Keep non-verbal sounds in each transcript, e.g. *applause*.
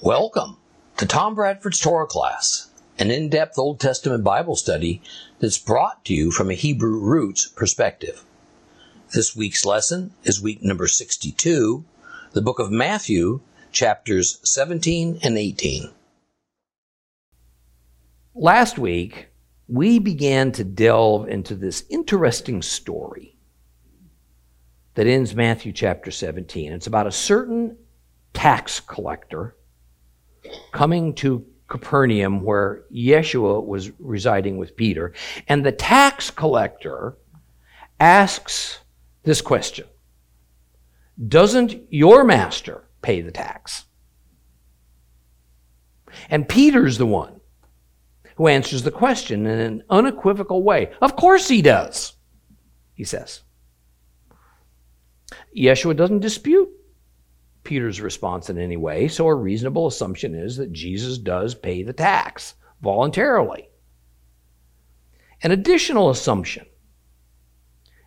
Welcome to Tom Bradford's Torah class, an in-depth Old Testament Bible study that's brought to you from a Hebrew roots perspective. This week's lesson is week number 62, the book of Matthew, chapters 17 and 18. Last week, we began to delve into this interesting story that ends Matthew chapter 17. It's about a certain tax collector coming to Capernaum where Yeshua was residing with Peter. And the tax collector asks this question Doesn't your master pay the tax? And Peter's the one who answers the question in an unequivocal way. Of course he does, he says. Yeshua doesn't dispute Peter's response in any way, so a reasonable assumption is that Jesus does pay the tax voluntarily. An additional assumption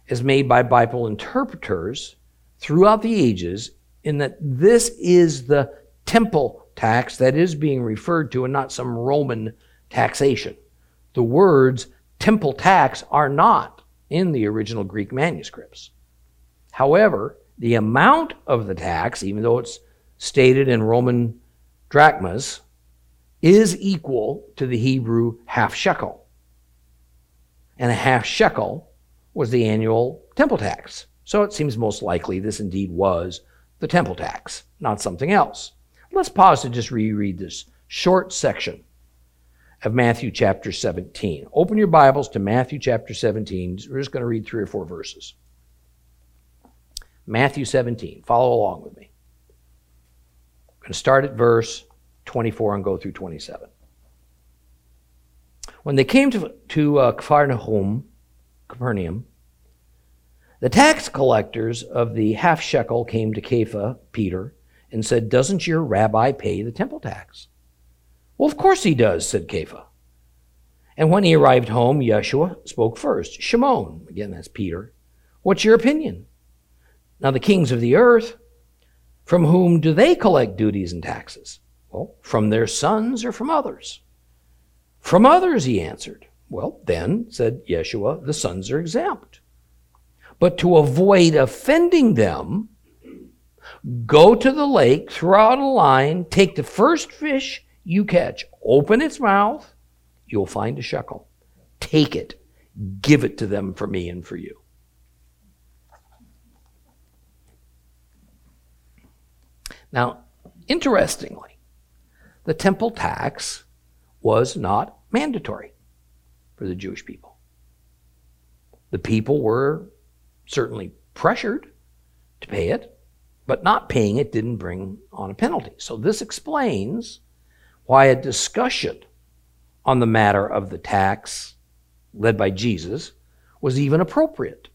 is made by Bible interpreters throughout the ages in that this is the temple tax that is being referred to and not some Roman taxation. The words temple tax are not in the original Greek manuscripts. However, the amount of the tax, even though it's stated in Roman drachmas, is equal to the Hebrew half shekel. And a half shekel was the annual temple tax. So it seems most likely this indeed was the temple tax, not something else. Let's pause to just reread this short section of Matthew chapter 17. Open your Bibles to Matthew chapter 17. We're just going to read three or four verses. Matthew 17. Follow along with me. I'm going to start at verse 24 and go through 27. When they came to, to uh, Capernaum, Capernaum, the tax collectors of the half shekel came to Kepha, Peter, and said, Doesn't your rabbi pay the temple tax? Well, of course he does, said Kepha. And when he arrived home, Yeshua spoke first. Shimon, again, that's Peter, what's your opinion? Now, the kings of the earth, from whom do they collect duties and taxes? Well, from their sons or from others? From others, he answered. Well, then, said Yeshua, the sons are exempt. But to avoid offending them, go to the lake, throw out a line, take the first fish you catch, open its mouth, you'll find a shekel. Take it, give it to them for me and for you. Now, interestingly, the temple tax was not mandatory for the Jewish people. The people were certainly pressured to pay it, but not paying it didn't bring on a penalty. So this explains why a discussion on the matter of the tax led by Jesus was even appropriate.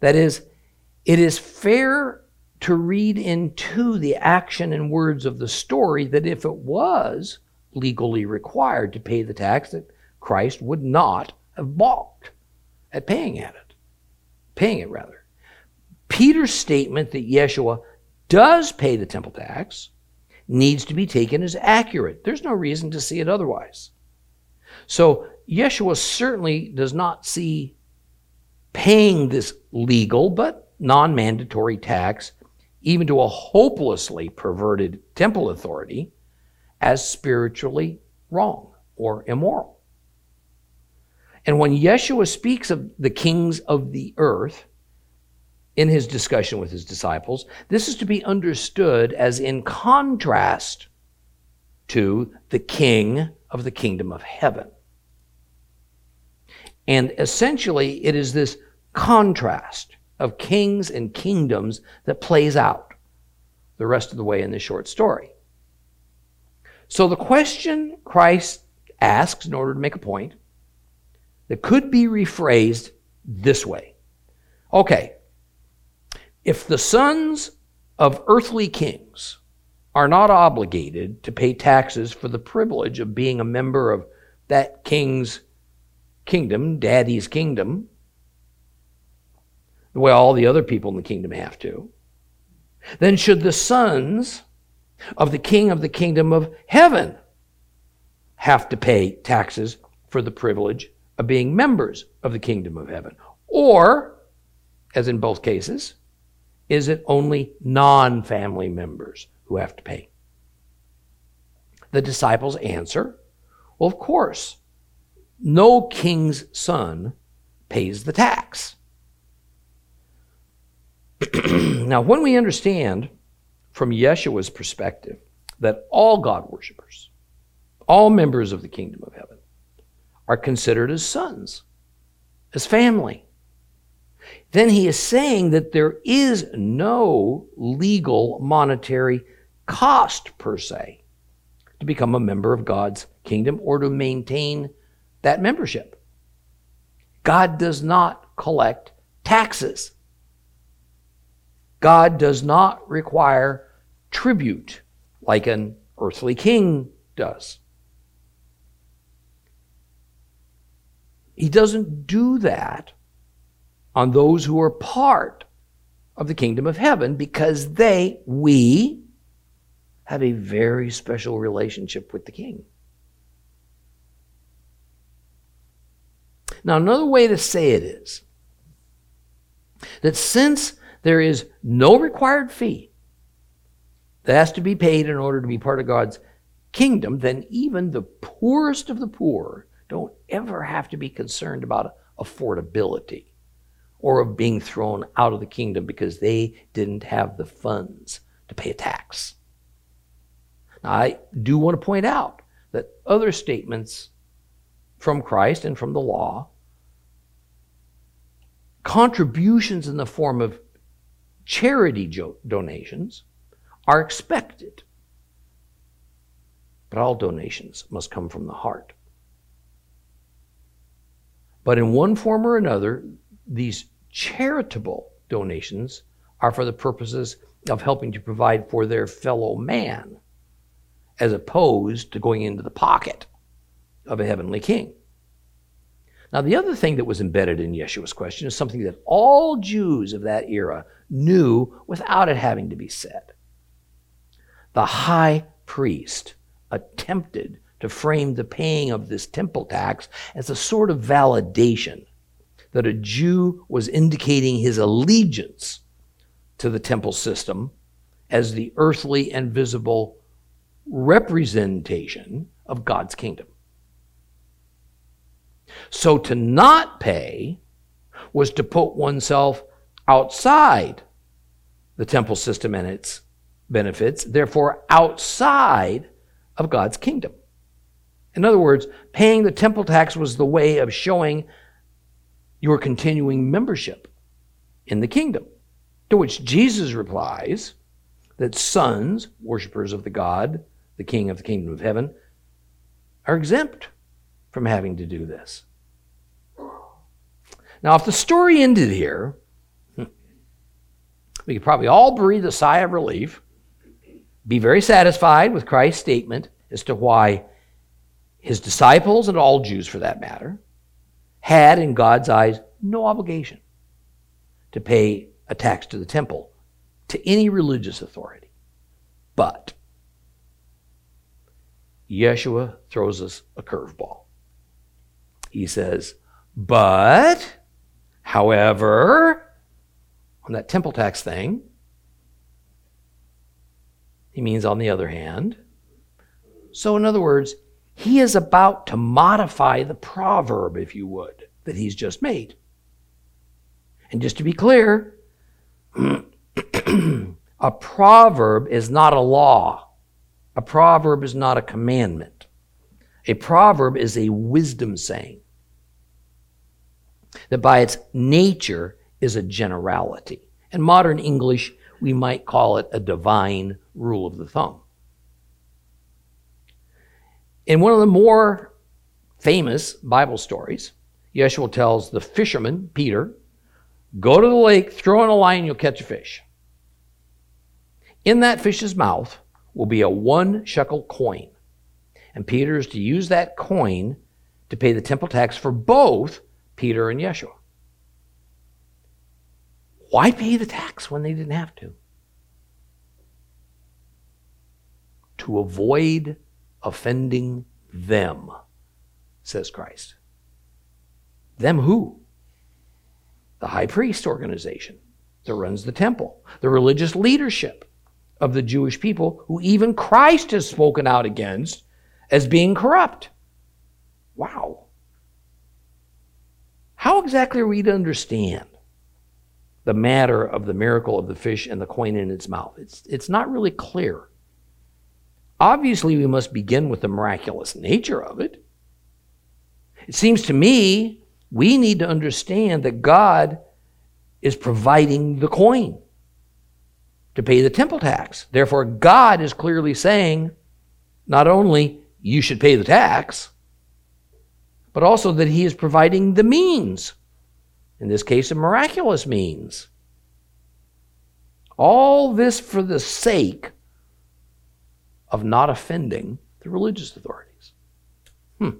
That is, it is fair to read into the action and words of the story that if it was legally required to pay the tax, that Christ would not have balked at paying at it, paying it rather. Peter's statement that Yeshua does pay the temple tax needs to be taken as accurate. There's no reason to see it otherwise. So Yeshua certainly does not see paying this legal but non mandatory tax even to a hopelessly perverted temple authority, as spiritually wrong or immoral. And when Yeshua speaks of the kings of the earth in his discussion with his disciples, this is to be understood as in contrast to the king of the kingdom of heaven. And essentially, it is this contrast of kings and kingdoms that plays out the rest of the way in this short story. So the question Christ asks in order to make a point that could be rephrased this way. Okay, if the sons of earthly kings are not obligated to pay taxes for the privilege of being a member of that king's kingdom, daddy's kingdom, the way all the other people in the kingdom have to, then should the sons of the king of the kingdom of heaven have to pay taxes for the privilege of being members of the kingdom of heaven? Or, as in both cases, is it only non family members who have to pay? The disciples answer, Well, of course, no king's son pays the tax. *clears throat* now, when we understand from Yeshua's perspective that all God worshippers, all members of the kingdom of heaven, are considered as sons, as family, then he is saying that there is no legal monetary cost per se to become a member of God's kingdom or to maintain that membership. God does not collect taxes. God does not require tribute like an earthly king does. He doesn't do that on those who are part of the kingdom of heaven because they, we, have a very special relationship with the king. Now, another way to say it is that since there is no required fee that has to be paid in order to be part of God's kingdom, then even the poorest of the poor don't ever have to be concerned about affordability or of being thrown out of the kingdom because they didn't have the funds to pay a tax. Now, I do want to point out that other statements from Christ and from the law, contributions in the form of charity donations are expected. But all donations must come from the heart. But in one form or another, these charitable donations are for the purposes of helping to provide for their fellow man, as opposed to going into the pocket of a heavenly king. Now, the other thing that was embedded in Yeshua's question is something that all Jews of that era knew without it having to be said. The high priest attempted to frame the paying of this temple tax as a sort of validation that a Jew was indicating his allegiance to the temple system as the earthly and visible representation of God's kingdom. So to not pay was to put oneself outside the temple system and its benefits, therefore outside of God's kingdom. In other words, paying the temple tax was the way of showing your continuing membership in the kingdom. To which Jesus replies that sons, worshippers of the God, the King of the kingdom of heaven, are exempt from having to do this. Now, if the story ended here, *laughs* we could probably all breathe a sigh of relief, be very satisfied with Christ's statement as to why his disciples and all Jews for that matter had, in God's eyes, no obligation to pay a tax to the temple to any religious authority. But Yeshua throws us a curveball. He says, But, however, on that temple tax thing, he means on the other hand. So, in other words, he is about to modify the proverb, if you would, that he's just made. And just to be clear, *clears throat* a proverb is not a law. A proverb is not a commandment. A proverb is a wisdom saying that by its nature is a generality. In modern English, we might call it a divine rule of the thumb. In one of the more famous Bible stories, Yeshua tells the fisherman, Peter, go to the lake, throw in a line, you'll catch a fish. In that fish's mouth will be a one shekel coin. And Peter is to use that coin to pay the temple tax for both Peter and Yeshua. Why pay the tax when they didn't have to? to avoid offending them, says Christ. Them who? The high priest organization that runs the temple, the religious leadership of the Jewish people, who even Christ has spoken out against as being corrupt. Wow. How exactly are we to understand the matter of the miracle of the fish and the coin in its mouth? It's, it's not really clear. Obviously, we must begin with the miraculous nature of it. It seems to me we need to understand that God is providing the coin to pay the temple tax. Therefore, God is clearly saying not only you should pay the tax, but also that He is providing the means. In this case, a miraculous means. All this for the sake of not offending the religious authorities. Hmm.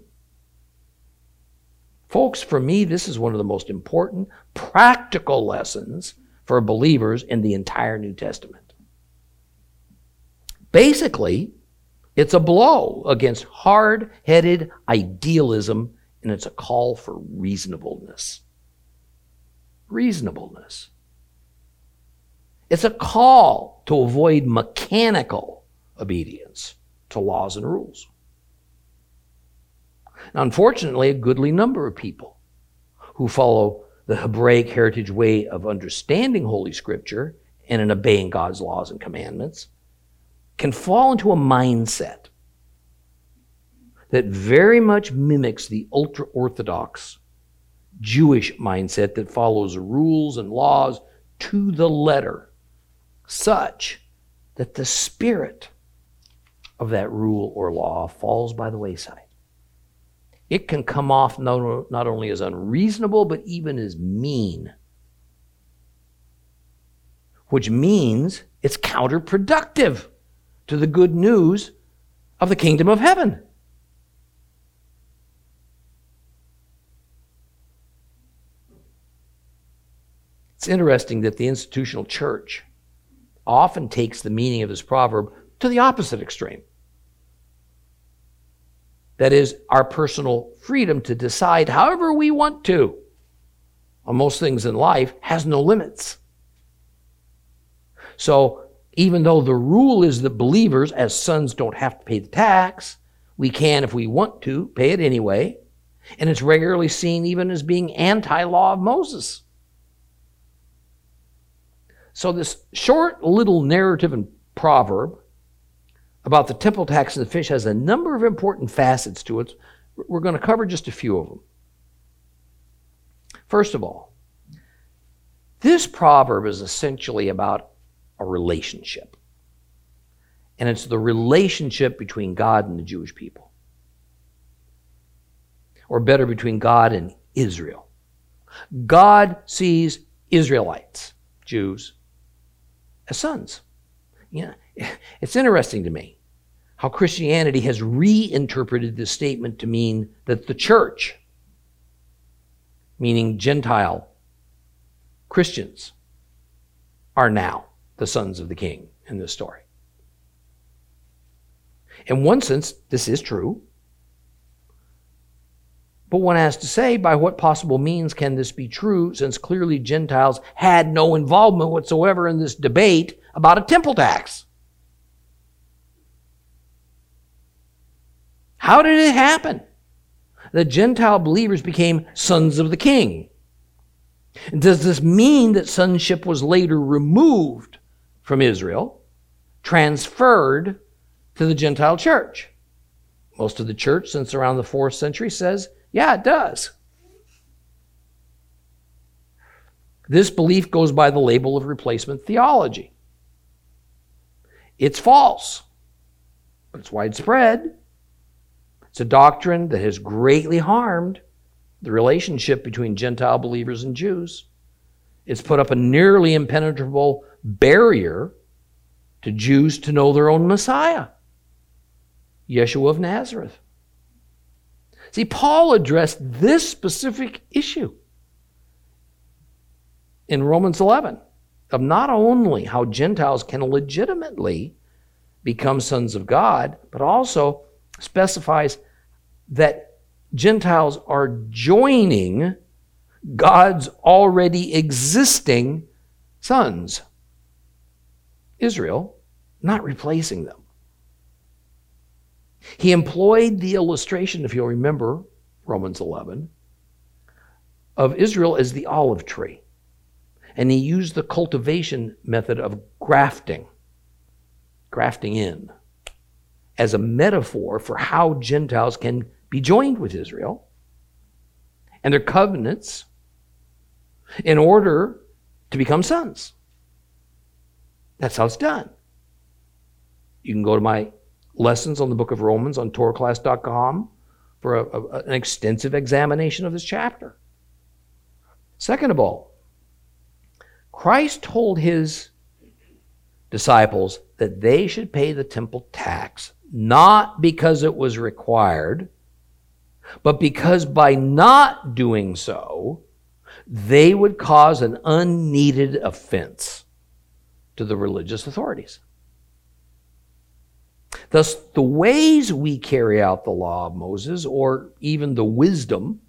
Folks, for me, this is one of the most important practical lessons for believers in the entire New Testament. Basically, it's a blow against hard headed idealism and it's a call for reasonableness. Reasonableness. It's a call to avoid mechanical obedience to laws and rules. Now, unfortunately, a goodly number of people who follow the Hebraic heritage way of understanding Holy Scripture and in obeying God's laws and commandments can fall into a mindset that very much mimics the ultra Orthodox Jewish mindset that follows rules and laws to the letter, such that the spirit of that rule or law falls by the wayside. It can come off not, not only as unreasonable, but even as mean, which means it's counterproductive to the good news of the kingdom of heaven. It's interesting that the institutional church often takes the meaning of this proverb to the opposite extreme. That is, our personal freedom to decide however we want to on most things in life has no limits. So, even though the rule is that believers, as sons, don't have to pay the tax, we can, if we want to, pay it anyway. And it's regularly seen even as being anti law of Moses. So, this short little narrative and proverb about the temple tax and the fish has a number of important facets to it. We're going to cover just a few of them. First of all, this proverb is essentially about a relationship. And it's the relationship between God and the Jewish people. Or better, between God and Israel. God sees Israelites, Jews, as sons. Yeah, *laughs* it's interesting to me how Christianity has reinterpreted this statement to mean that the church, meaning Gentile Christians, are now the sons of the king in this story. In one sense, this is true. But one has to say, by what possible means can this be true, since clearly Gentiles had no involvement whatsoever in this debate about a temple tax? How did it happen? The Gentile believers became sons of the king. Does this mean that sonship was later removed from Israel, transferred to the Gentile church? Most of the church, since around the fourth century, says, yeah, it does. This belief goes by the label of replacement theology. It's false, but it's widespread. It's a doctrine that has greatly harmed the relationship between Gentile believers and Jews. It's put up a nearly impenetrable barrier to Jews to know their own Messiah, Yeshua of Nazareth. See, Paul addressed this specific issue in Romans 11 of not only how Gentiles can legitimately become sons of God, but also specifies that Gentiles are joining God's already existing sons. Israel, not replacing them. He employed the illustration, if you'll remember Romans 11, of Israel as the olive tree. And he used the cultivation method of grafting, grafting in, as a metaphor for how Gentiles can be joined with Israel and their covenants in order to become sons. That's how it's done. You can go to my lessons on the book of Romans on TorahClass.com for a, a, an extensive examination of this chapter. Second of all, Christ told his disciples that they should pay the temple tax not because it was required, but because by not doing so, they would cause an unneeded offense to the religious authorities. Thus, the ways we carry out the law of Moses, or even the wisdom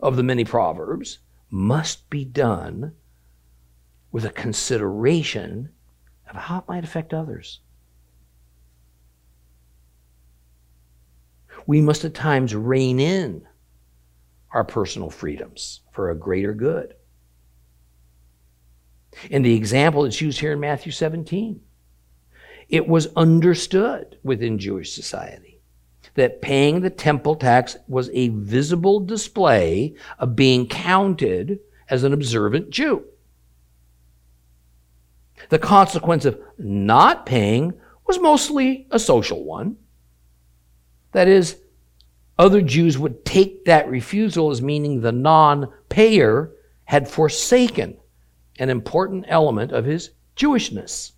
of the many Proverbs, must be done with a consideration of how it might affect others. We must at times rein in our personal freedoms for a greater good. In the example that's used here in Matthew 17, it was understood within Jewish society that paying the temple tax was a visible display of being counted as an observant Jew. The consequence of not paying was mostly a social one. That is, other Jews would take that refusal as meaning the non payer had forsaken an important element of his Jewishness.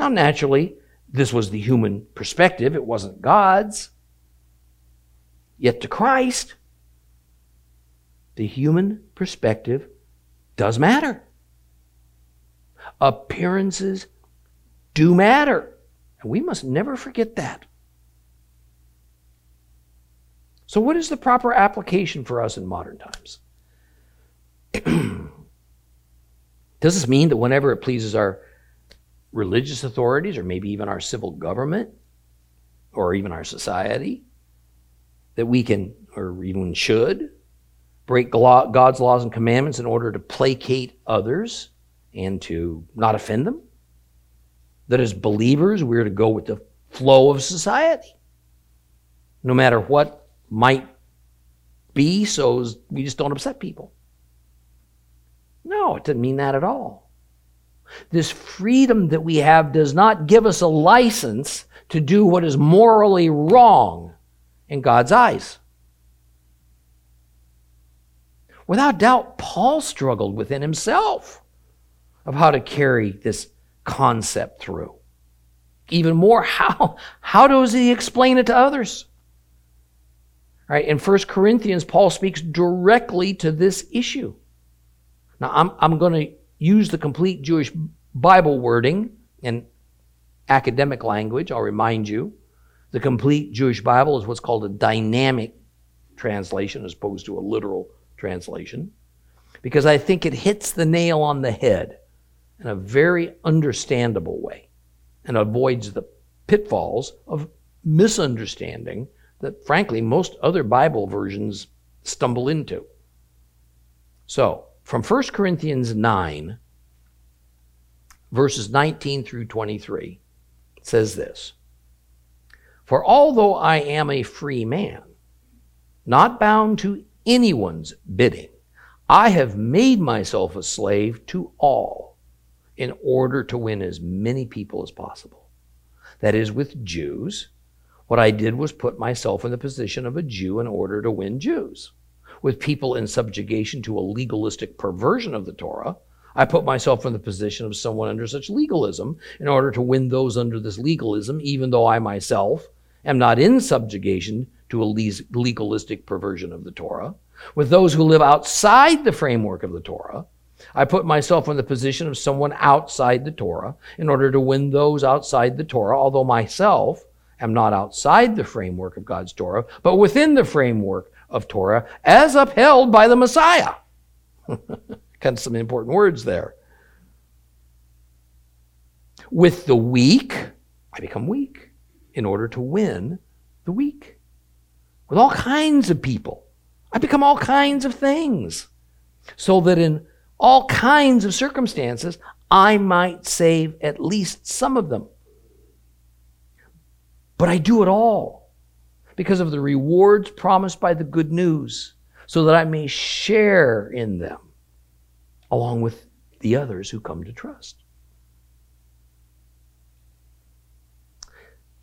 Now, naturally, this was the human perspective, it wasn't God's. Yet to Christ, the human perspective does matter. Appearances do matter. And we must never forget that. So, what is the proper application for us in modern times? *clears throat* Does this mean that whenever it pleases our religious authorities, or maybe even our civil government, or even our society, that we can, or even should, break God's laws and commandments in order to placate others and to not offend them? That as believers, we're to go with the flow of society, no matter what might be, so we just don't upset people. No, it doesn't mean that at all. This freedom that we have does not give us a license to do what is morally wrong in God's eyes. Without doubt, Paul struggled within himself of how to carry this concept through. Even more, *laughs* how, how does he explain it to others? Right in 1 Corinthians, Paul speaks directly to this issue. Now, I'm, I'm going to use the complete Jewish Bible wording in academic language. I'll remind you. The complete Jewish Bible is what's called a dynamic translation as opposed to a literal translation, because I think it hits the nail on the head in a very understandable way and avoids the pitfalls of misunderstanding that, frankly, most other Bible versions stumble into. So, from 1 Corinthians 9, verses 19 through 23, says this For although I am a free man, not bound to anyone's bidding, I have made myself a slave to all in order to win as many people as possible. That is, with Jews, what I did was put myself in the position of a Jew in order to win Jews with people in subjugation to a legalistic perversion of the Torah, I put myself in the position of someone under such legalism in order to win those under this legalism, even though I myself am not in subjugation to a legalistic perversion of the Torah. With those who live outside the framework of the Torah, I put myself in the position of someone outside the Torah in order to win those outside the Torah, although myself am not outside the framework of God's Torah, but within the framework of Torah as upheld by the Messiah. *laughs* kind of some important words there. With the weak, I become weak in order to win the weak. With all kinds of people, I become all kinds of things. So that in all kinds of circumstances, I might save at least some of them. But I do it all because of the rewards promised by the good news, so that I may share in them along with the others who come to trust.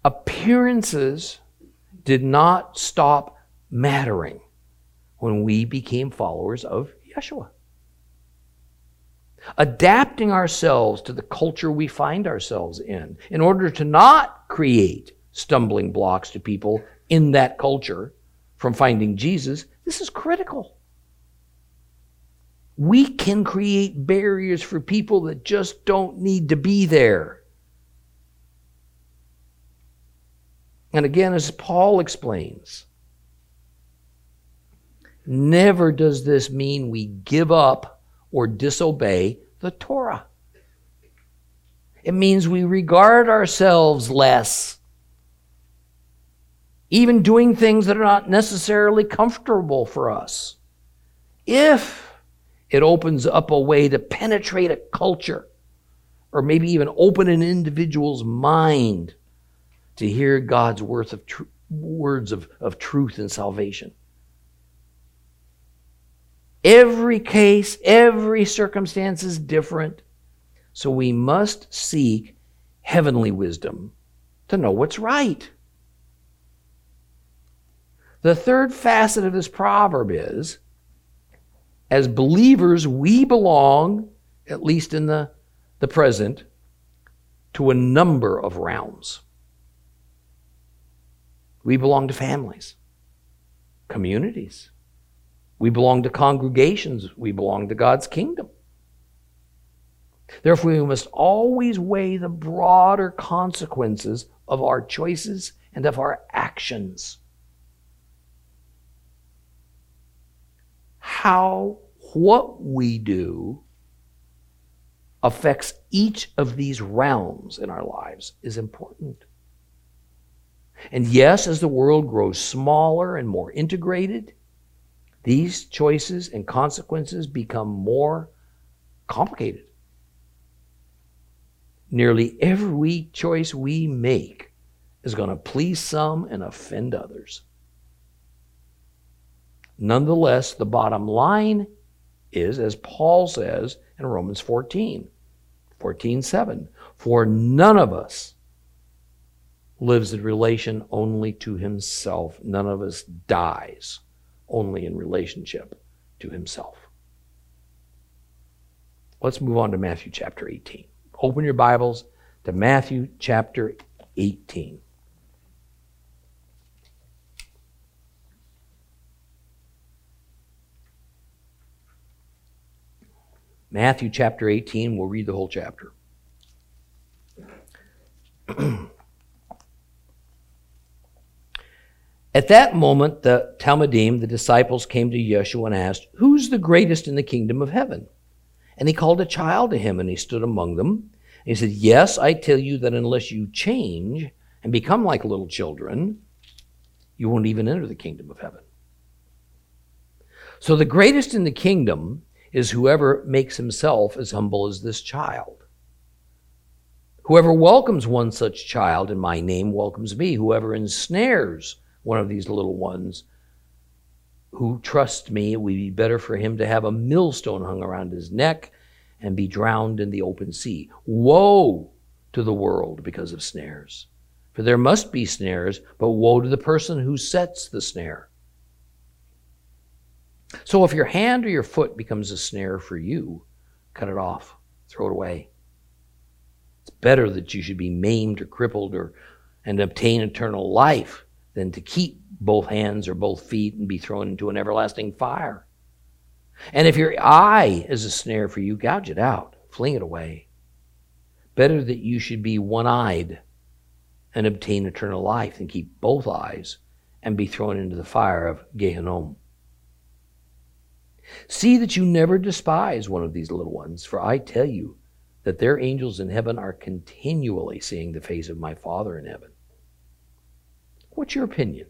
Appearances did not stop mattering when we became followers of Yeshua. Adapting ourselves to the culture we find ourselves in, in order to not create stumbling blocks to people in that culture from finding Jesus, this is critical. We can create barriers for people that just don't need to be there. And again, as Paul explains, never does this mean we give up or disobey the Torah. It means we regard ourselves less, even doing things that are not necessarily comfortable for us. If it opens up a way to penetrate a culture, or maybe even open an individual's mind to hear God's worth of tr- words of, of truth and salvation. Every case, every circumstance is different. So we must seek heavenly wisdom to know what's right. The third facet of this proverb is as believers, we belong, at least in the, the present, to a number of realms. We belong to families, communities. We belong to congregations. We belong to God's kingdom. Therefore, we must always weigh the broader consequences of our choices and of our actions. How what we do affects each of these realms in our lives is important. And yes, as the world grows smaller and more integrated, these choices and consequences become more complicated. Nearly every choice we make is going to please some and offend others. Nonetheless, the bottom line is, as Paul says in Romans 14, 14 7, for none of us lives in relation only to himself. None of us dies only in relationship to himself. Let's move on to Matthew chapter 18. Open your Bibles to Matthew chapter 18. Matthew chapter 18, we'll read the whole chapter. *clears throat* At that moment, the Talmidim, the disciples, came to Yeshua and asked, Who's the greatest in the kingdom of heaven? And he called a child to him, and he stood among them. He said, Yes, I tell you that unless you change and become like little children, you won't even enter the kingdom of heaven. So the greatest in the kingdom is whoever makes himself as humble as this child. Whoever welcomes one such child in my name welcomes me. Whoever ensnares one of these little ones who trusts me, it would be better for him to have a millstone hung around his neck and be drowned in the open sea. Woe to the world because of snares. For there must be snares, but woe to the person who sets the snare. So if your hand or your foot becomes a snare for you, cut it off, throw it away. It's better that you should be maimed or crippled or and obtain eternal life than to keep both hands or both feet and be thrown into an everlasting fire. And if your eye is a snare for you, gouge it out, fling it away. Better that you should be one eyed and obtain eternal life than keep both eyes and be thrown into the fire of Gehinnom. See that you never despise one of these little ones, for I tell you that their angels in heaven are continually seeing the face of my Father in heaven. What's your opinion?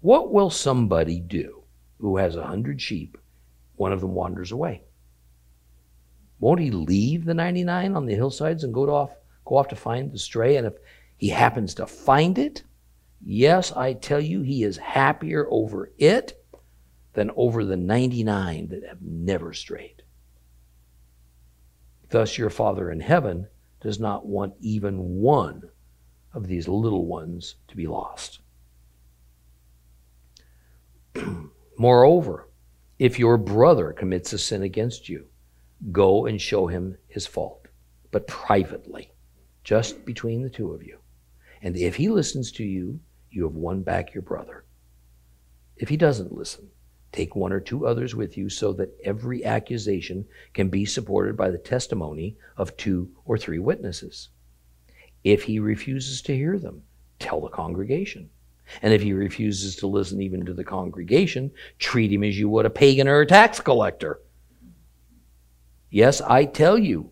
What will somebody do who has a hundred sheep, one of them wanders away? Won't he leave the 99 on the hillsides and go off, go off to find the stray? And if he happens to find it, yes, I tell you, he is happier over it than over the 99 that have never strayed. Thus, your Father in heaven does not want even one of these little ones to be lost. *clears throat* Moreover, if your brother commits a sin against you, go and show him his fault, but privately, just between the two of you. And if he listens to you, you have won back your brother. If he doesn't listen, take one or two others with you so that every accusation can be supported by the testimony of two or three witnesses. If he refuses to hear them, tell the congregation. And if he refuses to listen even to the congregation, treat him as you would a pagan or a tax collector. Yes, I tell you,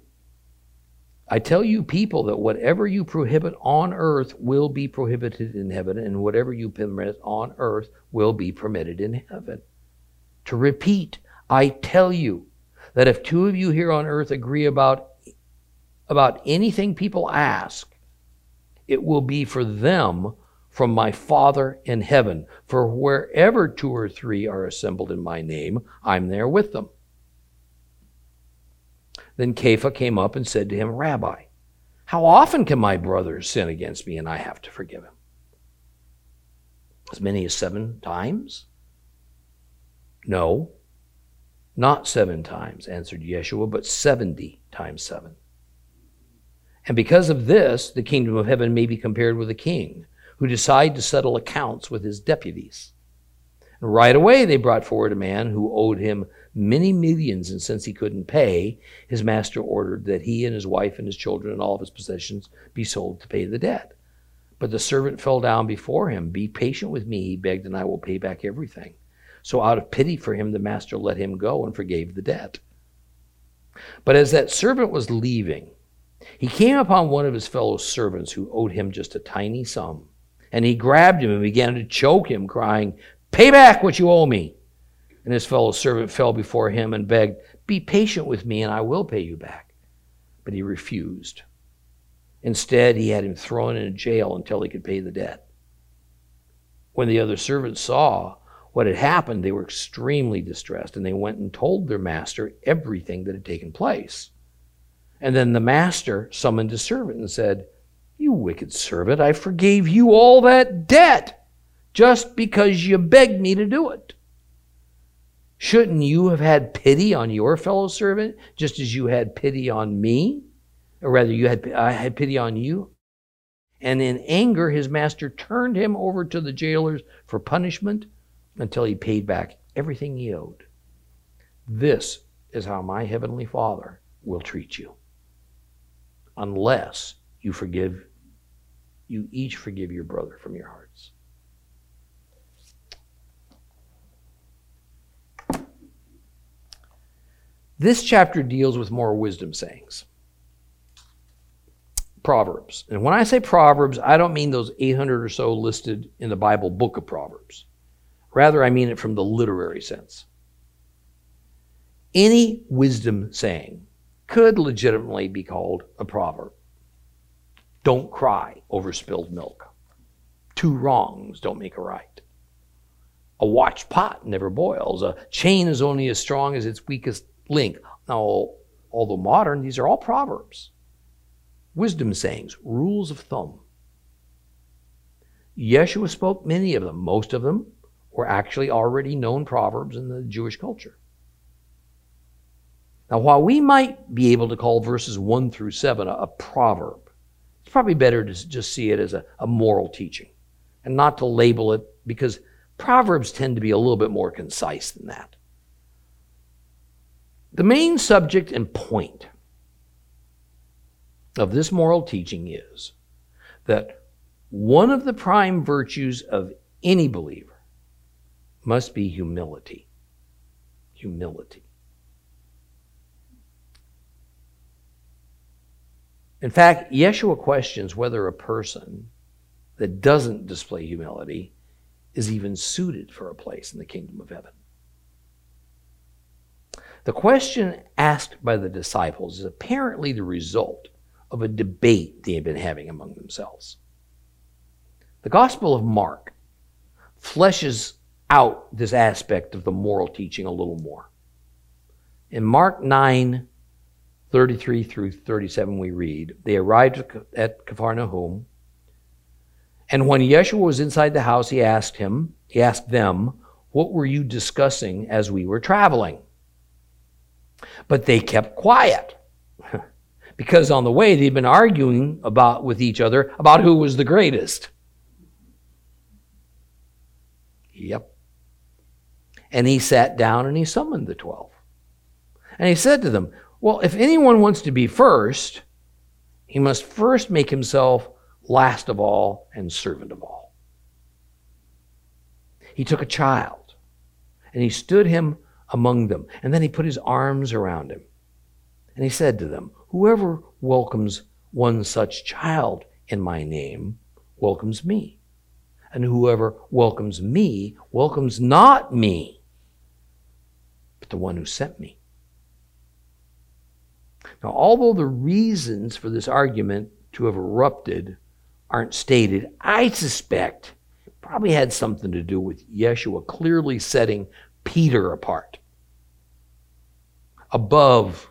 I tell you, people, that whatever you prohibit on earth will be prohibited in heaven, and whatever you permit on earth will be permitted in heaven. To repeat, I tell you that if two of you here on earth agree about, about anything people ask, it will be for them from my Father in heaven. For wherever two or three are assembled in my name, I'm there with them. Then Kepha came up and said to him, Rabbi, how often can my brother sin against me and I have to forgive him? As many as seven times? No, not seven times, answered Yeshua, but seventy times seven. And because of this, the kingdom of heaven may be compared with a king who decided to settle accounts with his deputies. And right away, they brought forward a man who owed him many millions, and since he couldn't pay, his master ordered that he and his wife and his children and all of his possessions be sold to pay the debt. But the servant fell down before him. Be patient with me, he begged, and I will pay back everything. So, out of pity for him, the master let him go and forgave the debt. But as that servant was leaving, he came upon one of his fellow servants who owed him just a tiny sum. And he grabbed him and began to choke him, crying, Pay back what you owe me. And his fellow servant fell before him and begged, Be patient with me, and I will pay you back. But he refused. Instead, he had him thrown in jail until he could pay the debt. When the other servants saw what had happened, they were extremely distressed, and they went and told their master everything that had taken place. And then the master summoned his servant and said, You wicked servant, I forgave you all that debt just because you begged me to do it. Shouldn't you have had pity on your fellow servant just as you had pity on me? Or rather, you had, I had pity on you? And in anger, his master turned him over to the jailers for punishment until he paid back everything he owed. This is how my heavenly Father will treat you. Unless you forgive, you each forgive your brother from your hearts. This chapter deals with more wisdom sayings. Proverbs. And when I say Proverbs, I don't mean those 800 or so listed in the Bible book of Proverbs. Rather, I mean it from the literary sense. Any wisdom saying could legitimately be called a proverb. Don't cry over spilled milk. Two wrongs don't make a right. A watched pot never boils. A chain is only as strong as its weakest link. Now, although modern, these are all proverbs, wisdom sayings, rules of thumb. Yeshua spoke many of them. Most of them were actually already known proverbs in the Jewish culture. Now, while we might be able to call verses 1 through 7 a, a proverb, it's probably better to just see it as a, a moral teaching and not to label it because proverbs tend to be a little bit more concise than that. The main subject and point of this moral teaching is that one of the prime virtues of any believer must be humility. Humility. In fact, Yeshua questions whether a person that doesn't display humility is even suited for a place in the kingdom of heaven. The question asked by the disciples is apparently the result of a debate they had been having among themselves. The Gospel of Mark fleshes out this aspect of the moral teaching a little more. In Mark 9, 33 through 37, we read, They arrived at Capernaum, and when Yeshua was inside the house, he asked him, he asked them, What were you discussing as we were traveling? But they kept quiet. *laughs* because on the way they'd been arguing about with each other about who was the greatest. Yep. And he sat down and he summoned the twelve. And he said to them, Well, if anyone wants to be first, he must first make himself last of all and servant of all. He took a child and he stood him among them. And then he put his arms around him. And he said to them, Whoever welcomes one such child in my name welcomes me. And whoever welcomes me welcomes not me, the one who sent me. Now, although the reasons for this argument to have erupted aren't stated, I suspect it probably had something to do with Yeshua clearly setting Peter apart above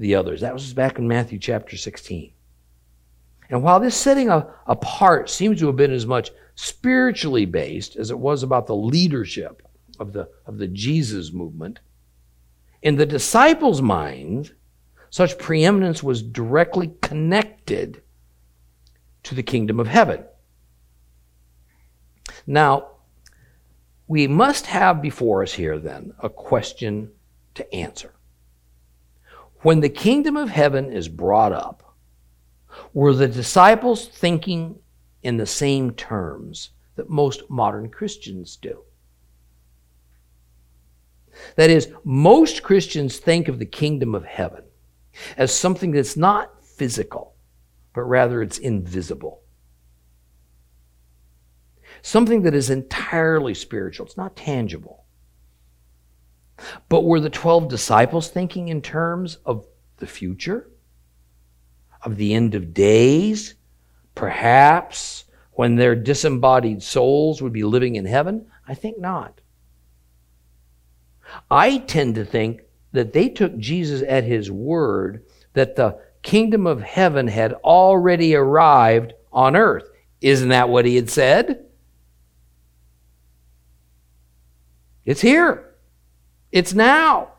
the others. That was back in Matthew chapter 16. And while this setting apart seems to have been as much spiritually based as it was about the leadership of the, of the Jesus movement, in the disciples' minds, such preeminence was directly connected to the kingdom of heaven. Now, we must have before us here then a question to answer. When the kingdom of heaven is brought up, were the disciples thinking in the same terms that most modern Christians do? That is, most Christians think of the kingdom of heaven as something that's not physical, but rather it's invisible. Something that is entirely spiritual, it's not tangible. But were the 12 disciples thinking in terms of the future? Of the end of days? Perhaps when their disembodied souls would be living in heaven? I think not. I tend to think that they took Jesus at his word that the kingdom of heaven had already arrived on earth. Isn't that what he had said? It's here. It's now.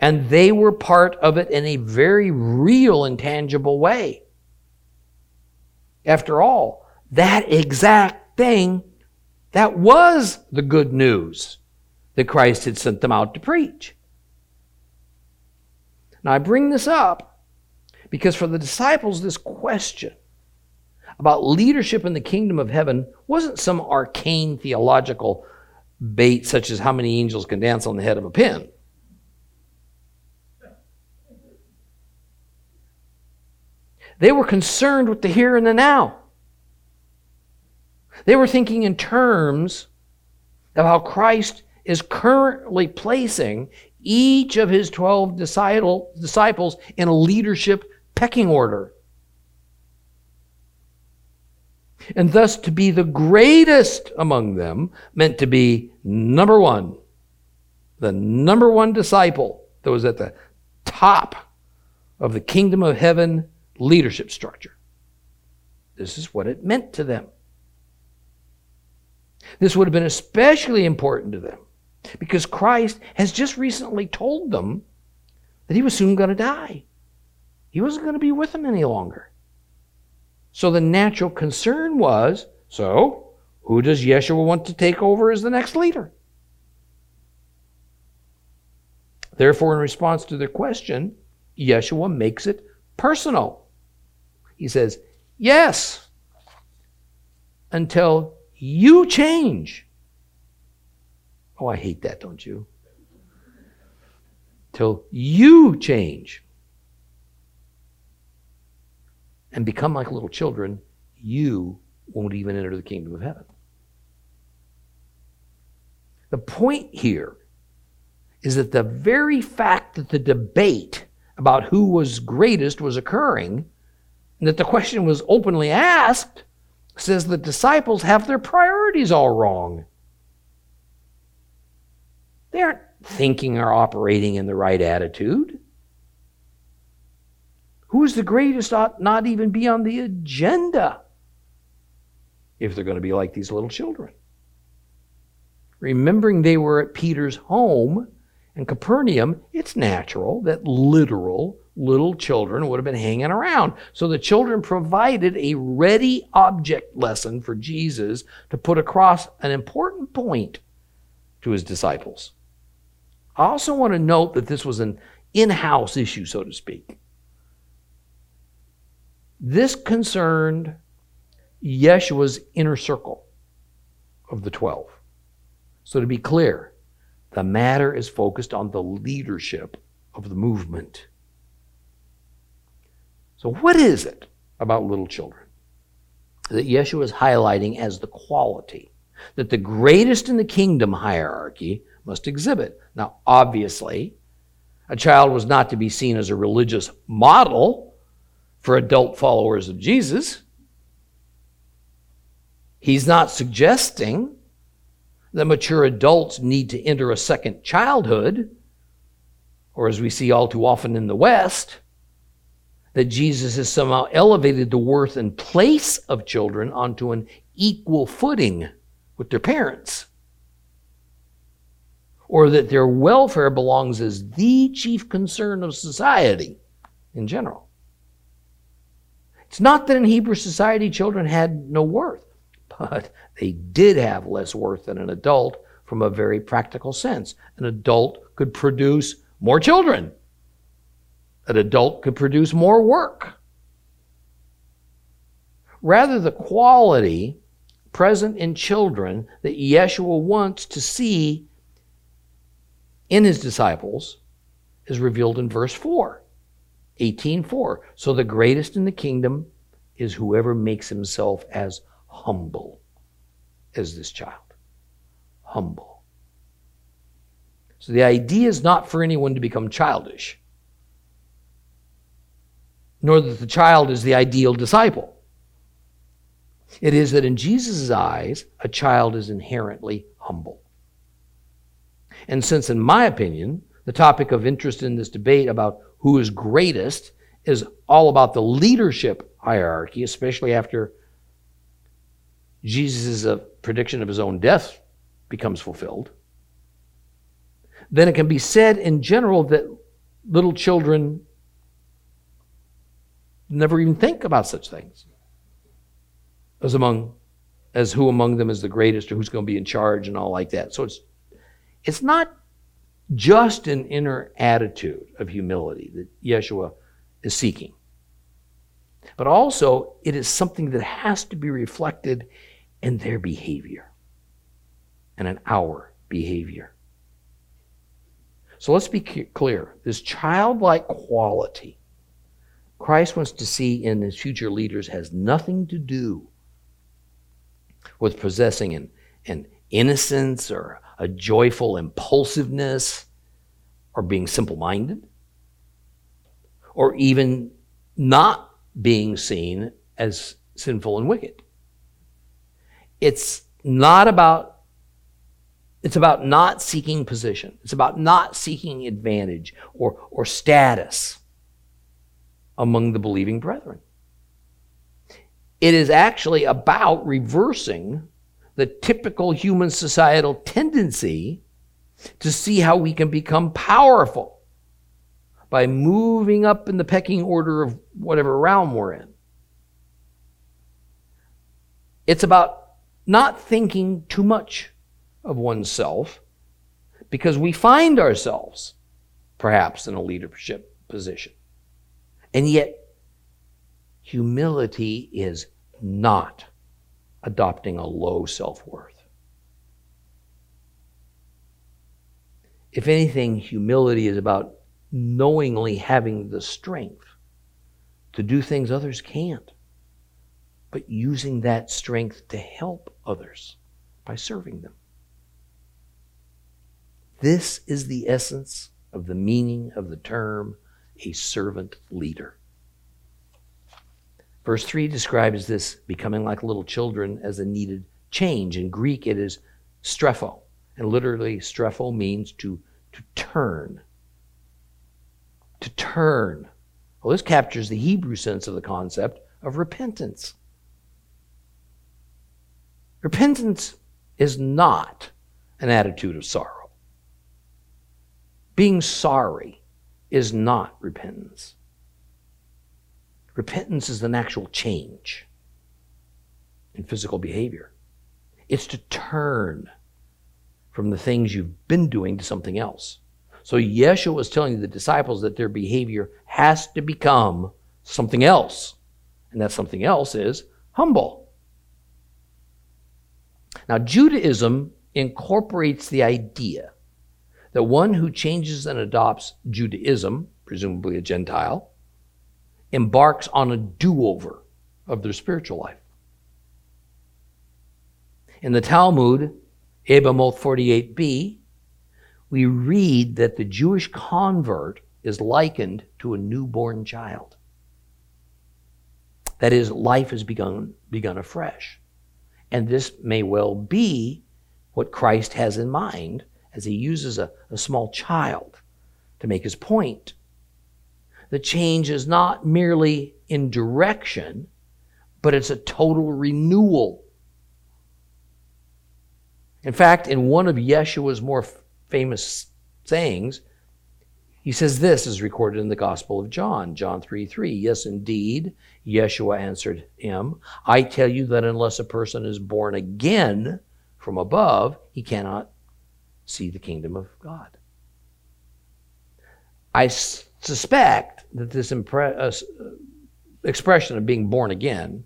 And they were part of it in a very real and tangible way. After all, that exact thing, that was the good news that Christ had sent them out to preach. Now, I bring this up because for the disciples, this question about leadership in the kingdom of heaven wasn't some arcane theological bait such as how many angels can dance on the head of a pin. They were concerned with the here and the now. They were thinking in terms of how Christ is currently placing each of his 12 disciples in a leadership pecking order and thus to be the greatest among them meant to be number one, the number one disciple that was at the top of the kingdom of heaven leadership structure. This is what it meant to them. This would have been especially important to them because Christ has just recently told them that he was soon going to die. He wasn't going to be with them any longer. So the natural concern was so, who does Yeshua want to take over as the next leader? Therefore, in response to their question, Yeshua makes it personal. He says, Yes, until you change. Oh, I hate that, don't you? Till you change and become like little children, you won't even enter the kingdom of heaven. The point here is that the very fact that the debate about who was greatest was occurring, and that the question was openly asked, says the disciples have their priorities all wrong. They aren't thinking or operating in the right attitude. Who is the greatest ought not even be on the agenda if they're going to be like these little children. Remembering they were at Peter's home in Capernaum, it's natural that literal little children would have been hanging around. So the children provided a ready object lesson for Jesus to put across an important point to his disciples. I also want to note that this was an in house issue, so to speak. This concerned Yeshua's inner circle of the 12. So to be clear, the matter is focused on the leadership of the movement. So, what is it about little children that Yeshua is highlighting as the quality that the greatest in the kingdom hierarchy must exhibit? Now, obviously, a child was not to be seen as a religious model for adult followers of Jesus. He's not suggesting that mature adults need to enter a second childhood, or as we see all too often in the West, that Jesus has somehow elevated the worth and place of children onto an equal footing with their parents, or that their welfare belongs as the chief concern of society in general. It's not that in Hebrew society children had no worth but they did have less worth than an adult from a very practical sense. An adult could produce more children. An adult could produce more work. Rather, the quality present in children that Yeshua wants to see in his disciples is revealed in verse 4, 18:4. So the greatest in the kingdom is whoever makes himself as humble as this child. Humble. So the idea is not for anyone to become childish, nor that the child is the ideal disciple. It is that in Jesus' eyes, a child is inherently humble. And since, in my opinion, the topic of interest in this debate about who is greatest is all about the leadership hierarchy, especially after Jesus' uh, prediction of his own death becomes fulfilled, then it can be said in general that little children never even think about such things as among as who among them is the greatest or who's going to be in charge and all like that. So it's it's not just an inner attitude of humility that Yeshua is seeking. But also it is something that has to be reflected in their behavior and in our behavior. So let's be clear. This childlike quality Christ wants to see in his future leaders has nothing to do with possessing an, an innocence or a joyful impulsiveness or being simple minded or even not being seen as sinful and wicked. It's not about it's about not seeking position. It's about not seeking advantage or, or status among the believing brethren. It is actually about reversing the typical human societal tendency to see how we can become powerful by moving up in the pecking order of whatever realm we're in. It's about not thinking too much of oneself because we find ourselves perhaps in a leadership position. And yet, humility is not adopting a low self worth. If anything, humility is about knowingly having the strength to do things others can't, but using that strength to help others by serving them. This is the essence of the meaning of the term a servant leader. Verse 3 describes this becoming like little children as a needed change. In Greek, it is strepho, and literally, strepho means to, to turn. To turn. Well, this captures the Hebrew sense of the concept of repentance. Repentance is not an attitude of sorrow. Being sorry is not repentance. Repentance is an actual change in physical behavior. It's to turn from the things you've been doing to something else. So Yeshua was telling the disciples that their behavior has to become something else. And that something else is humble. Now, Judaism incorporates the idea that one who changes and adopts Judaism, presumably a Gentile, embarks on a do over of their spiritual life. In the Talmud, Yevamot 48b, we read that the Jewish convert is likened to a newborn child. That is, life has begun, begun afresh. And this may well be what Christ has in mind as he uses a, a small child to make his point. The change is not merely in direction, but it's a total renewal. In fact, in one of Yeshua's more f- famous sayings, he says this is recorded in the Gospel of John, John 3 3. Yes, indeed, Yeshua answered him, I tell you that unless a person is born again from above, he cannot see the kingdom of God. I s- suspect that this impre- uh, expression of being born again,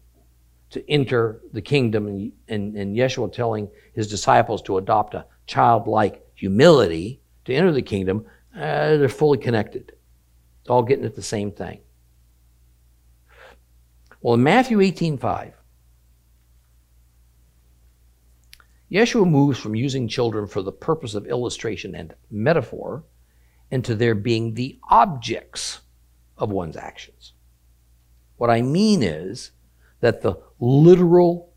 to enter the kingdom, and, and, and Yeshua telling his disciples to adopt a childlike humility to enter the kingdom, uh, they're fully connected. It's all getting at the same thing. Well, in Matthew 18 5, Yeshua moves from using children for the purpose of illustration and metaphor into their being the objects of one's actions. What I mean is that the literal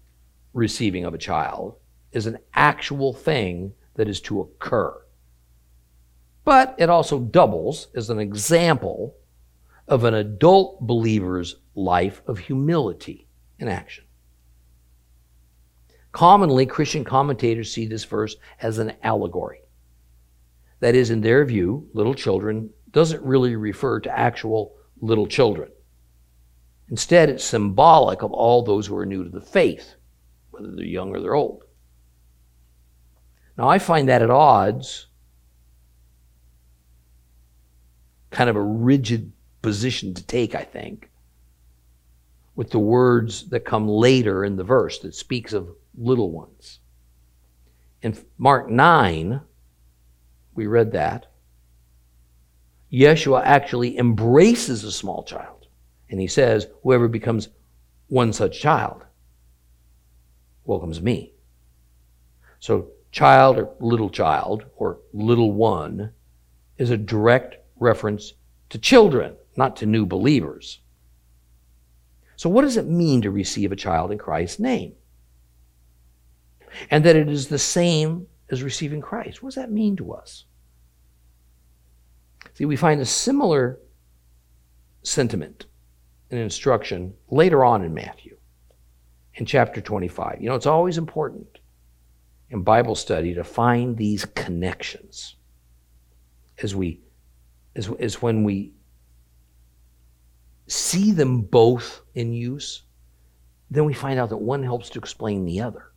receiving of a child is an actual thing that is to occur. But it also doubles as an example of an adult believer's life of humility in action. Commonly, Christian commentators see this verse as an allegory. That is, in their view, little children doesn't really refer to actual little children. Instead, it's symbolic of all those who are new to the faith, whether they're young or they're old. Now, I find that at odds, kind of a rigid position to take, I think, with the words that come later in the verse that speaks of little ones. In Mark 9, we read that. Yeshua actually embraces a small child. And he says, Whoever becomes one such child welcomes me. So, child or little child or little one is a direct reference to children, not to new believers. So, what does it mean to receive a child in Christ's name? and that it is the same as receiving Christ. What does that mean to us? See, we find a similar sentiment and instruction later on in Matthew, in chapter 25. You know, it's always important in Bible study to find these connections as we as, as when we see them both in use, then we find out that one helps to explain the other.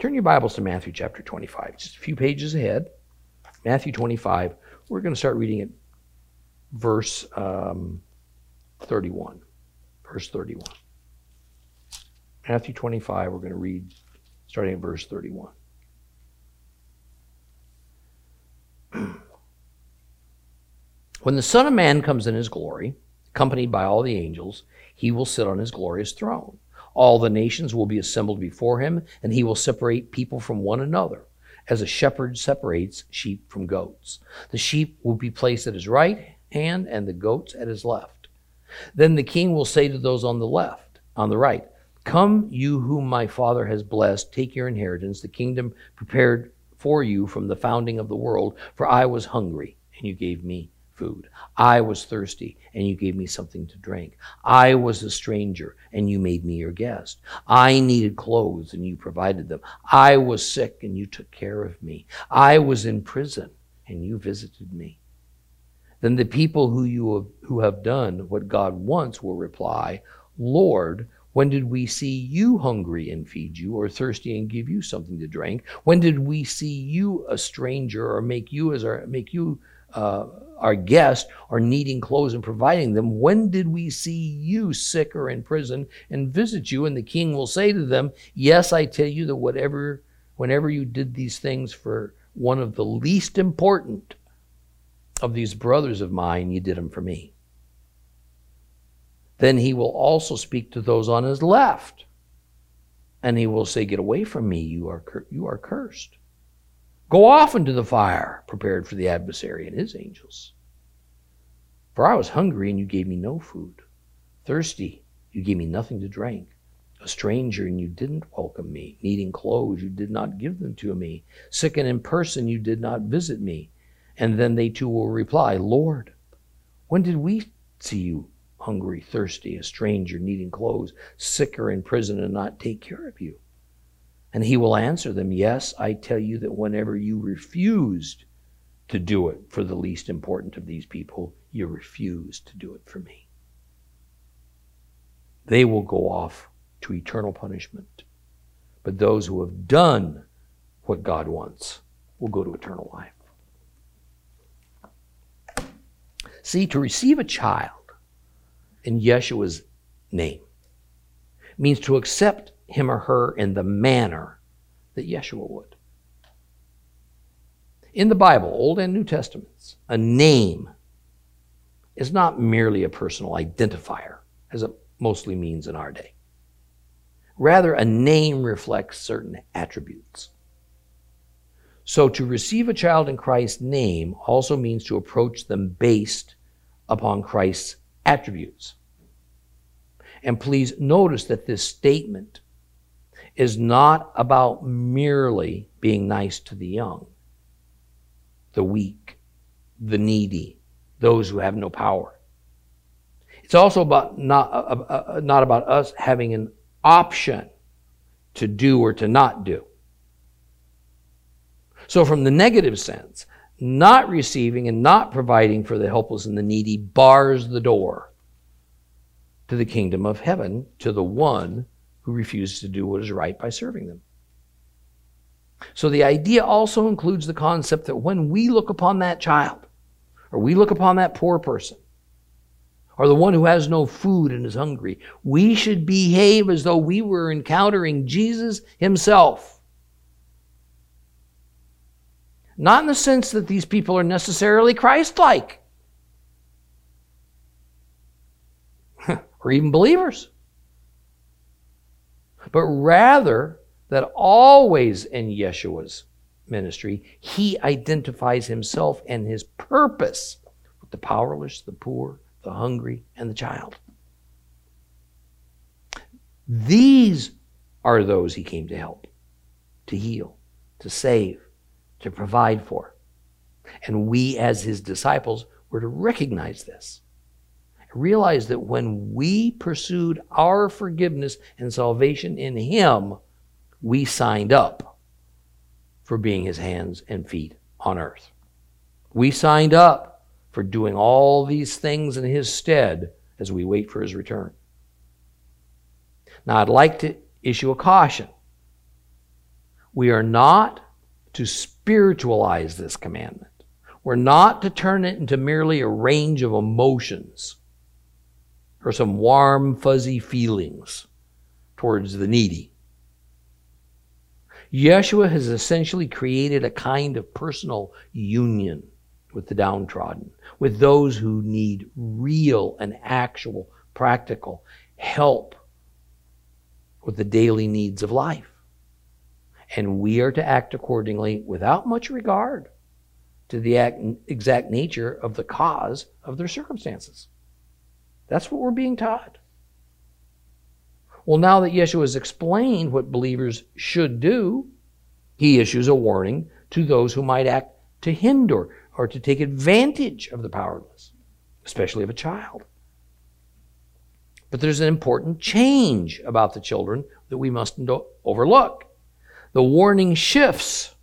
Turn your Bibles to Matthew chapter 25, just a few pages ahead. Matthew 25. we're going to start reading at verse um, 31. Verse 31. Matthew 25, we're going to read starting at verse 31. *clears throat* when the Son of Man comes in his glory, accompanied by all the angels, he will sit on his glorious throne. All the nations will be assembled before him, and he will separate people from one another, as a shepherd separates sheep from goats. The sheep will be placed at his right hand, and the goats at his left. Then the king will say to those on the left, on the right, Come, you whom my Father has blessed, take your inheritance, the kingdom prepared for you from the founding of the world. For I was hungry, and you gave me food. I was thirsty, and you gave me something to drink. I was a stranger, and you made me your guest. I needed clothes, and you provided them. I was sick, and you took care of me. I was in prison, and you visited me. Then the people who you have, who have done what God wants will reply, Lord, when did we see you hungry and feed you, or thirsty and give you something to drink? When did we see you a stranger, or make you as our make you uh, our guest, or needing clothes and providing them? When did we see you sick or in prison and visit you? And the king will say to them, Yes, I tell you that whatever, whenever you did these things for one of the least important of these brothers of mine, you did them for me then he will also speak to those on his left. And he will say, Get away from me, you are, you are cursed. Go off into the fire prepared for the adversary and his angels. For I was hungry, and you gave me no food. Thirsty, you gave me nothing to drink. A stranger, and you didn't welcome me. Needing clothes, you did not give them to me. Sick and in person, you did not visit me. And then they too will reply, Lord, when did we see you hungry, thirsty, a stranger, needing clothes, sick or in prison, and not take care of you? And he will answer them, Yes, I tell you that whenever you refused to do it for the least important of these people, you refused to do it for me. They will go off to eternal punishment. But those who have done what God wants will go to eternal life. See, to receive a child in Yeshua's name. Means to accept him or her in the manner that Yeshua would. In the Bible, Old and New Testaments, a name is not merely a personal identifier, as it mostly means in our day. Rather, a name reflects certain attributes. So, to receive a child in Christ's name also means to approach them based upon Christ's attributes. And please notice that this statement is not about merely being nice to the young, the weak, the needy, those who have no power. It's also about not, uh, uh, uh not about us having an option to do or to not do. So, from the negative sense, not receiving and not providing for the helpless and the needy bars the door to the kingdom of heaven to the one who refuses to do what is right by serving them. So the idea also includes the concept that when we look upon that child, or we look upon that poor person, or the one who has no food and is hungry, we should behave as though we were encountering Jesus himself. Not in the sense that these people are necessarily Christ like *laughs* or even believers, but rather that always in Yeshua's ministry, he identifies himself and his purpose with the powerless, the poor, the hungry, and the child. These are those he came to help, to heal, to save, to provide for. And we, as his disciples, were to recognize this. Realize that when we pursued our forgiveness and salvation in him, we signed up for being his hands and feet on earth. We signed up for doing all these things in his stead as we wait for his return. Now, I'd like to issue a caution. We are not to spiritualize this commandment. We're not to turn it into merely a range of emotions or some warm, fuzzy feelings towards the needy. Yeshua has essentially created a kind of personal union with the downtrodden, with those who need real and actual practical help with the daily needs of life. And we are to act accordingly without much regard to the exact nature of the cause of their circumstances. That's what we're being taught. Well, now that Yeshua has explained what believers should do, he issues a warning to those who might act to hinder or to take advantage of the powerless, especially of a child. But there's an important change about the children that we mustn't overlook. The warning shifts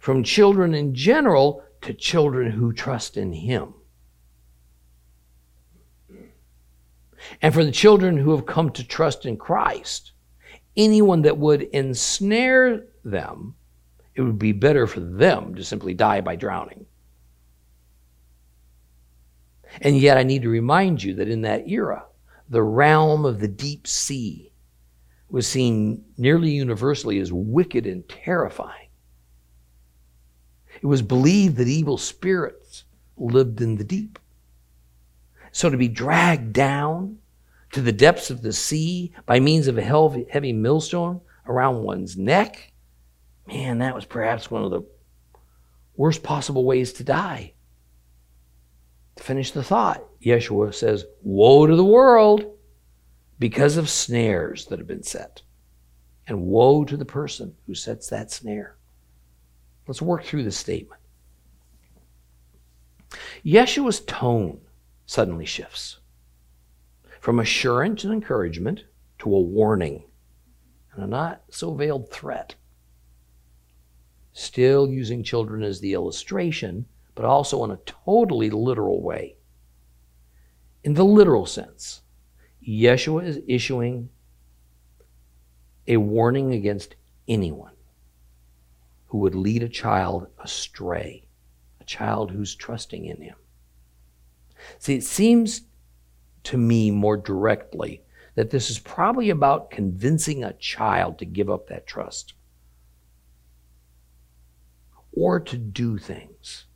from children in general to children who trust in Him. And for the children who have come to trust in Christ, anyone that would ensnare them, it would be better for them to simply die by drowning. And yet, I need to remind you that in that era, the realm of the deep sea was seen nearly universally as wicked and terrifying. It was believed that evil spirits lived in the deep. So to be dragged down to the depths of the sea by means of a heavy millstone around one's neck, man, that was perhaps one of the worst possible ways to die. To finish the thought, Yeshua says, Woe to the world because of snares that have been set. And woe to the person who sets that snare. Let's work through this statement. Yeshua's tone suddenly shifts from assurance and encouragement to a warning and a not so veiled threat. Still using children as the illustration, but also in a totally literal way. In the literal sense, Yeshua is issuing a warning against anyone who would lead a child astray, a child who's trusting in him. See, it seems to me more directly that this is probably about convincing a child to give up that trust or to do things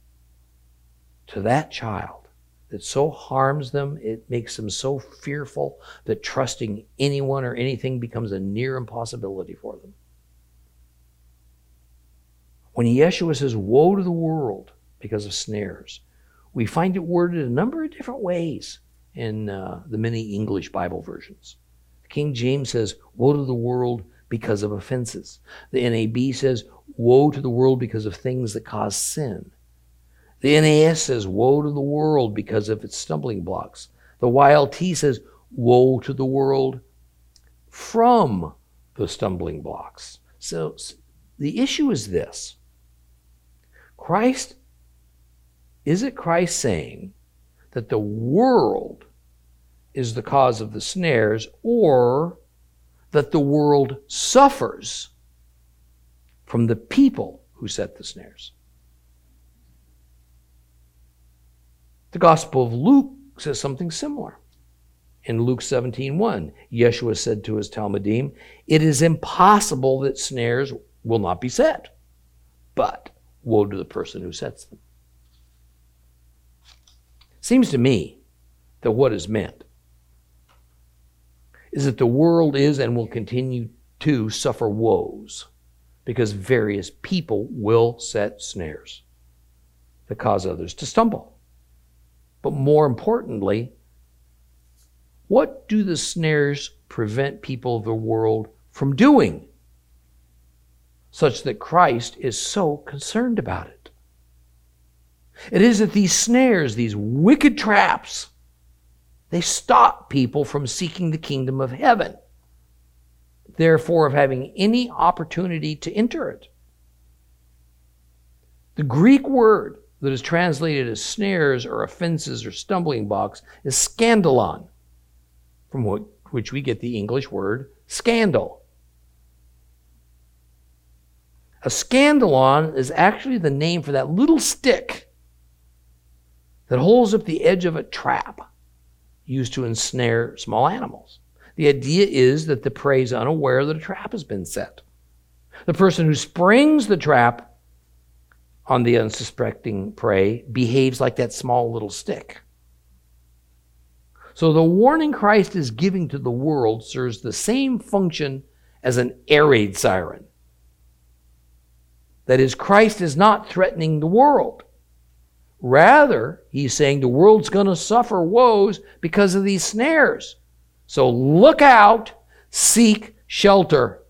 to that child that so harms them, it makes them so fearful that trusting anyone or anything becomes a near impossibility for them. When Yeshua says, Woe to the world because of snares, we find it worded a number of different ways in uh, the many English Bible versions. King James says, Woe to the world because of offenses. The NAB says, Woe to the world because of things that cause sin. The NAS says, Woe to the world because of its stumbling blocks. The YLT says, Woe to the world from the stumbling blocks. So the issue is this Christ is it Christ saying that the world is the cause of the snares or that the world suffers from the people who set the snares? The Gospel of Luke says something similar. In Luke 17:1, Yeshua said to his Talmidim, "It is impossible that snares will not be set, but woe to the person who sets them." Seems to me that what is meant is that the world is and will continue to suffer woes because various people will set snares that cause others to stumble. But more importantly, what do the snares prevent people of the world from doing such that Christ is so concerned about it? It is that these snares, these wicked traps, they stop people from seeking the kingdom of heaven, therefore, of having any opportunity to enter it. The Greek word that is translated as snares or offenses or stumbling blocks is scandalon, from which we get the English word scandal. A scandalon is actually the name for that little stick that holds up the edge of a trap used to ensnare small animals. The idea is that the prey is unaware that a trap has been set. The person who springs the trap on the unsuspecting prey behaves like that small little stick. So the warning Christ is giving to the world serves the same function as an air raid siren. That is, Christ is not threatening the world. Rather, he's saying the world's going to suffer woes because of these snares. So look out, seek shelter.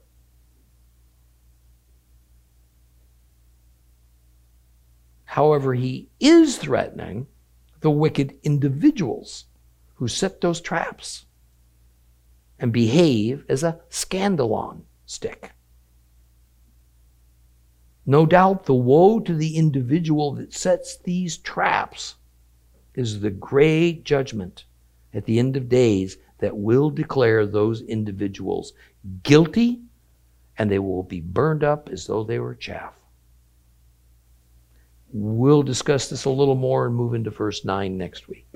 However, he is threatening the wicked individuals who set those traps and behave as a scandalon stick. No doubt the woe to the individual that sets these traps is the great judgment at the end of days that will declare those individuals guilty and they will be burned up as though they were chaff. We'll discuss this a little more and move into verse 9 next week.